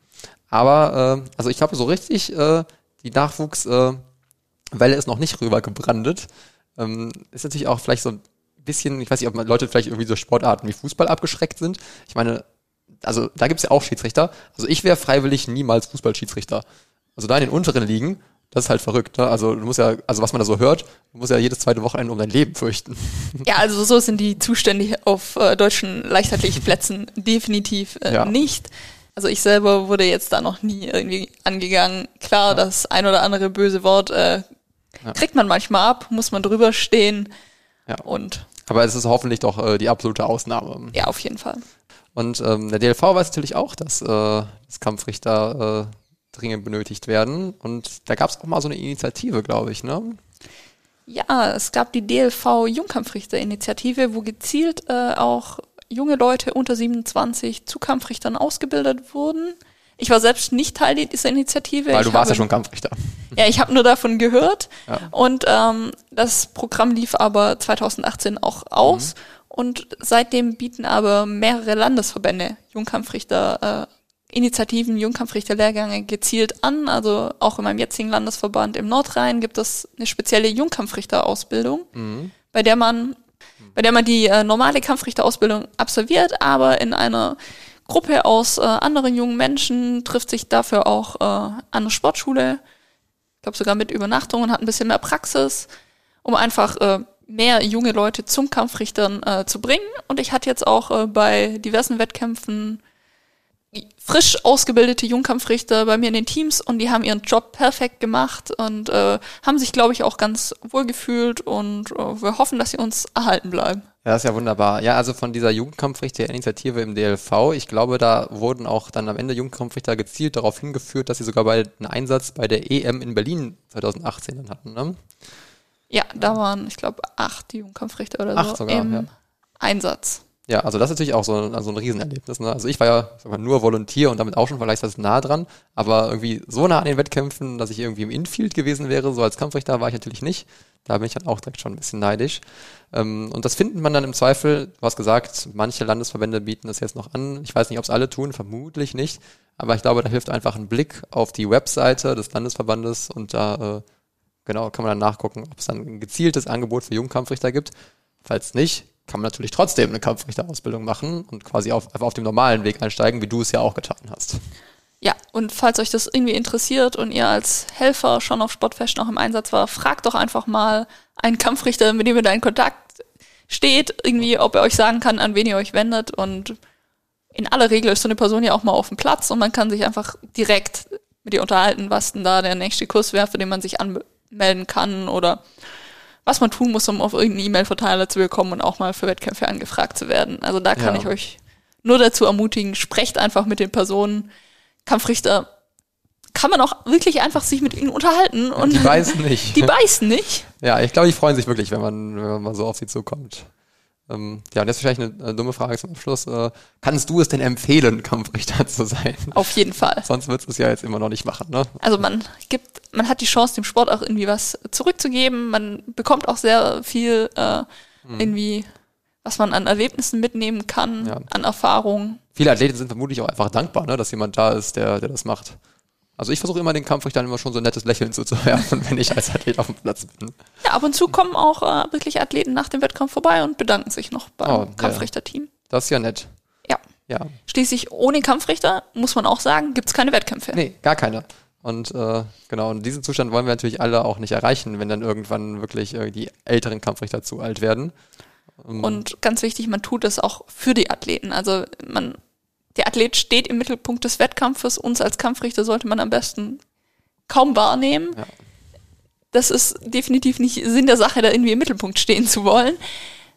Aber, äh, also ich glaube, so richtig äh, die Nachwuchswelle äh, ist noch nicht rübergebrandet. Ähm, ist natürlich auch vielleicht so ein bisschen, ich weiß nicht, ob Leute vielleicht irgendwie so Sportarten wie Fußball abgeschreckt sind. Ich meine, also da gibt's ja auch Schiedsrichter. Also ich wäre freiwillig niemals Fußballschiedsrichter. Also da in den unteren Ligen, das ist halt verrückt. Ne? Also du musst ja, also was man da so hört, du musst ja jedes zweite Wochenende um dein Leben fürchten. Ja, also so sind die Zustände auf äh, deutschen Leichtathletikplätzen definitiv äh, ja. nicht. Also ich selber wurde jetzt da noch nie irgendwie angegangen. Klar, ja. das ein oder andere böse Wort äh, ja. kriegt man manchmal ab, muss man drüber stehen. Ja. Und aber es ist hoffentlich doch äh, die absolute Ausnahme. Ja, auf jeden Fall. Und ähm, der DLV weiß natürlich auch, dass, äh, dass Kampfrichter äh, dringend benötigt werden. Und da gab es auch mal so eine Initiative, glaube ich, ne? Ja, es gab die DLV Jungkampfrichter-Initiative, wo gezielt äh, auch junge Leute unter 27 zu Kampfrichtern ausgebildet wurden. Ich war selbst nicht Teil dieser Initiative. Weil du ich warst habe, ja schon Kampfrichter. Ja, ich habe nur davon gehört. Ja. Und ähm, das Programm lief aber 2018 auch aus. Mhm. Und seitdem bieten aber mehrere Landesverbände Jungkampfrichter äh, Initiativen, Jungkampfrichter-Lehrgänge gezielt an. Also auch in meinem jetzigen Landesverband im Nordrhein gibt es eine spezielle Jungkampfrichter-Ausbildung, mhm. bei der man, bei der man die äh, normale Kampfrichter-Ausbildung absolviert, aber in einer Gruppe aus äh, anderen jungen Menschen trifft sich dafür auch äh, an der Sportschule. Ich glaube sogar mit Übernachtung und hat ein bisschen mehr Praxis, um einfach äh, mehr junge Leute zum Kampfrichtern äh, zu bringen. Und ich hatte jetzt auch äh, bei diversen Wettkämpfen frisch ausgebildete Jungkampfrichter bei mir in den Teams und die haben ihren Job perfekt gemacht und äh, haben sich, glaube ich, auch ganz wohl gefühlt und äh, wir hoffen, dass sie uns erhalten bleiben. Ja, das ist ja wunderbar. Ja, also von dieser Jugendkampfrichter-Initiative im DLV, ich glaube, da wurden auch dann am Ende Jugendkampfrichter gezielt darauf hingeführt, dass sie sogar bei einem Einsatz bei der EM in Berlin 2018 dann hatten. Ne? Ja, da waren, ich glaube, acht Jugendkampfrichter oder acht so sogar, im ja. Einsatz. Ja, also das ist natürlich auch so ein, also ein Riesenerlebnis. Ne? Also ich war ja sag mal, nur Volontier und damit auch schon vergleichsweise nah dran, aber irgendwie so nah an den Wettkämpfen, dass ich irgendwie im Infield gewesen wäre, so als Kampfrichter war ich natürlich nicht. Da bin ich dann auch direkt schon ein bisschen neidisch. Ähm, und das findet man dann im Zweifel, du hast gesagt, manche Landesverbände bieten das jetzt noch an. Ich weiß nicht, ob es alle tun, vermutlich nicht. Aber ich glaube, da hilft einfach ein Blick auf die Webseite des Landesverbandes und da äh, genau kann man dann nachgucken, ob es dann ein gezieltes Angebot für Jungkampfrichter gibt. Falls nicht, kann man natürlich trotzdem eine Kampfrichterausbildung machen und quasi auf, auf dem normalen Weg einsteigen, wie du es ja auch getan hast. Ja, und falls euch das irgendwie interessiert und ihr als Helfer schon auf Sportfest noch im Einsatz war, fragt doch einfach mal einen Kampfrichter, mit dem ihr da in Kontakt steht, irgendwie, ob er euch sagen kann, an wen ihr euch wendet. Und in aller Regel ist so eine Person ja auch mal auf dem Platz und man kann sich einfach direkt mit ihr unterhalten, was denn da der nächste Kurs wäre, für den man sich anmelden kann oder was man tun muss, um auf irgendeinen E-Mail-Verteiler zu bekommen und auch mal für Wettkämpfe angefragt zu werden. Also da kann ja. ich euch nur dazu ermutigen, sprecht einfach mit den Personen. Kampfrichter kann man auch wirklich einfach sich mit ihnen unterhalten. Und die beißen nicht. Die beißen nicht. Ja, ich glaube, die freuen sich wirklich, wenn man, wenn man so auf sie zukommt. Ähm, ja, und jetzt wahrscheinlich eine, eine dumme Frage zum Abschluss. Äh, kannst du es denn empfehlen, Kampfrichter zu sein? Auf jeden Fall. Sonst würdest du es ja jetzt immer noch nicht machen, ne? Also man gibt, man hat die Chance, dem Sport auch irgendwie was zurückzugeben. Man bekommt auch sehr viel äh, hm. irgendwie, was man an Erlebnissen mitnehmen kann, ja. an Erfahrungen. Viele Athleten sind vermutlich auch einfach dankbar, ne, dass jemand da ist, der, der das macht. Also ich versuche immer den Kampfrichtern immer schon so ein nettes Lächeln zuzuwerfen, wenn ich als Athlet auf dem Platz bin. Ja, ab und zu kommen auch äh, wirklich Athleten nach dem Wettkampf vorbei und bedanken sich noch beim oh, Kampfrichterteam. Das ist ja nett. Ja. ja. Schließlich ohne Kampfrichter, muss man auch sagen, gibt es keine Wettkämpfe. Nee, gar keine. Und äh, genau, und diesen Zustand wollen wir natürlich alle auch nicht erreichen, wenn dann irgendwann wirklich äh, die älteren Kampfrichter zu alt werden. Um, und ganz wichtig, man tut das auch für die Athleten. Also man der Athlet steht im Mittelpunkt des Wettkampfes. Uns als Kampfrichter sollte man am besten kaum wahrnehmen. Ja. Das ist definitiv nicht Sinn der Sache, da irgendwie im Mittelpunkt stehen zu wollen,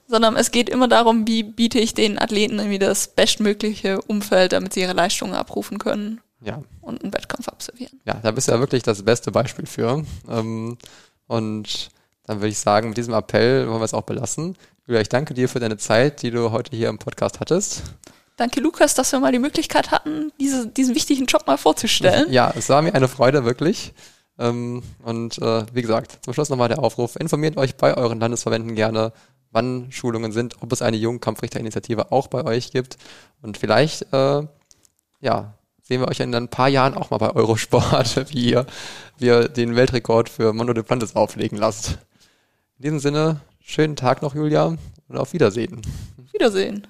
sondern es geht immer darum, wie biete ich den Athleten irgendwie das bestmögliche Umfeld, damit sie ihre Leistungen abrufen können ja. und einen Wettkampf absolvieren. Ja, da bist du ja wirklich das beste Beispiel für. Ähm, und dann würde ich sagen, mit diesem Appell wollen wir es auch belassen. Julia, ich danke dir für deine Zeit, die du heute hier im Podcast hattest. Danke, Lukas, dass wir mal die Möglichkeit hatten, diese, diesen wichtigen Job mal vorzustellen. Ja, es war mir eine Freude, wirklich. Ähm, und äh, wie gesagt, zum Schluss nochmal der Aufruf. Informiert euch bei euren Landesverbänden gerne, wann Schulungen sind, ob es eine Jugendkampfrichterinitiative auch bei euch gibt. Und vielleicht, äh, ja, sehen wir euch in ein paar Jahren auch mal bei Eurosport, wie ihr, wie ihr den Weltrekord für Mondo de Plantes auflegen lasst. In diesem Sinne, schönen Tag noch, Julia, und auf Wiedersehen. Wiedersehen.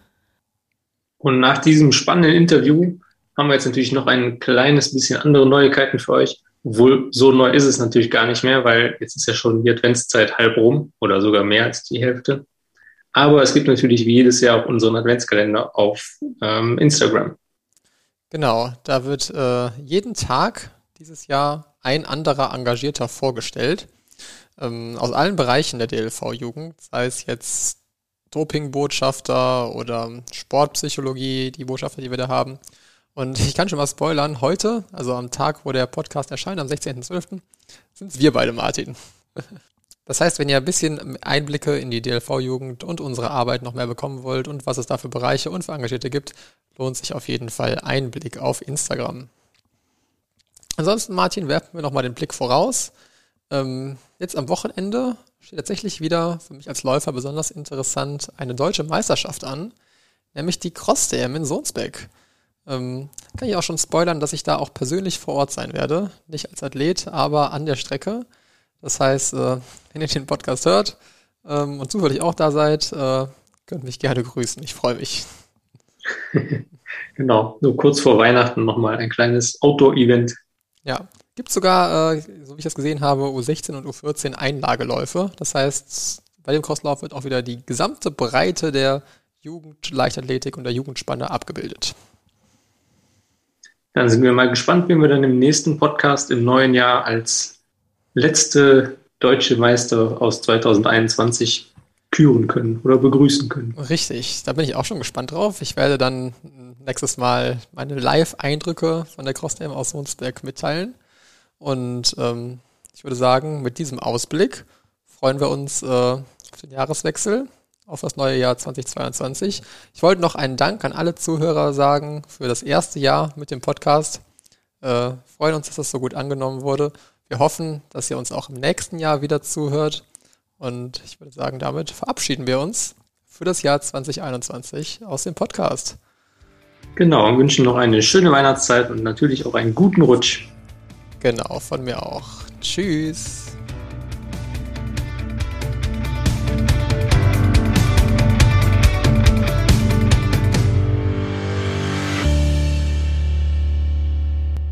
Und nach diesem spannenden Interview haben wir jetzt natürlich noch ein kleines bisschen andere Neuigkeiten für euch. Obwohl, so neu ist es natürlich gar nicht mehr, weil jetzt ist ja schon die Adventszeit halb rum oder sogar mehr als die Hälfte. Aber es gibt natürlich wie jedes Jahr auch unseren Adventskalender auf ähm, Instagram. Genau, da wird äh, jeden Tag dieses Jahr ein anderer Engagierter vorgestellt. Ähm, aus allen Bereichen der DLV-Jugend, sei es jetzt Doping-Botschafter oder Sportpsychologie, die Botschafter, die wir da haben. Und ich kann schon mal spoilern, heute, also am Tag, wo der Podcast erscheint, am 16.12., sind es wir beide, Martin. Das heißt, wenn ihr ein bisschen Einblicke in die DLV-Jugend und unsere Arbeit noch mehr bekommen wollt und was es da für Bereiche und für Engagierte gibt, lohnt sich auf jeden Fall ein Blick auf Instagram. Ansonsten, Martin, werfen wir nochmal den Blick voraus. Ähm, jetzt am Wochenende steht tatsächlich wieder für mich als Läufer besonders interessant eine deutsche Meisterschaft an, nämlich die Cross-DM in Sonsbeck. Ähm, kann ich auch schon spoilern, dass ich da auch persönlich vor Ort sein werde. Nicht als Athlet, aber an der Strecke. Das heißt, äh, wenn ihr den Podcast hört ähm, und zufällig auch da seid, äh, könnt mich gerne grüßen. Ich freue mich. genau, nur kurz vor Weihnachten nochmal ein kleines Outdoor-Event. Ja, Gibt sogar, äh, so wie ich das gesehen habe, U16 und U14 Einlageläufe. Das heißt, bei dem Crosslauf wird auch wieder die gesamte Breite der Jugendleichtathletik und der Jugendspanne abgebildet. Dann sind wir mal gespannt, wen wir dann im nächsten Podcast im neuen Jahr als letzte deutsche Meister aus 2021 küren können oder begrüßen können. Richtig, da bin ich auch schon gespannt drauf. Ich werde dann nächstes Mal meine Live-Eindrücke von der Cross-DM aus Sonsberg mitteilen. Und ähm, ich würde sagen, mit diesem Ausblick freuen wir uns äh, auf den Jahreswechsel, auf das neue Jahr 2022. Ich wollte noch einen Dank an alle Zuhörer sagen für das erste Jahr mit dem Podcast. Äh, freuen uns, dass das so gut angenommen wurde. Wir hoffen, dass ihr uns auch im nächsten Jahr wieder zuhört. Und ich würde sagen, damit verabschieden wir uns für das Jahr 2021 aus dem Podcast. Genau, und wünschen noch eine schöne Weihnachtszeit und natürlich auch einen guten Rutsch. Genau, von mir auch. Tschüss.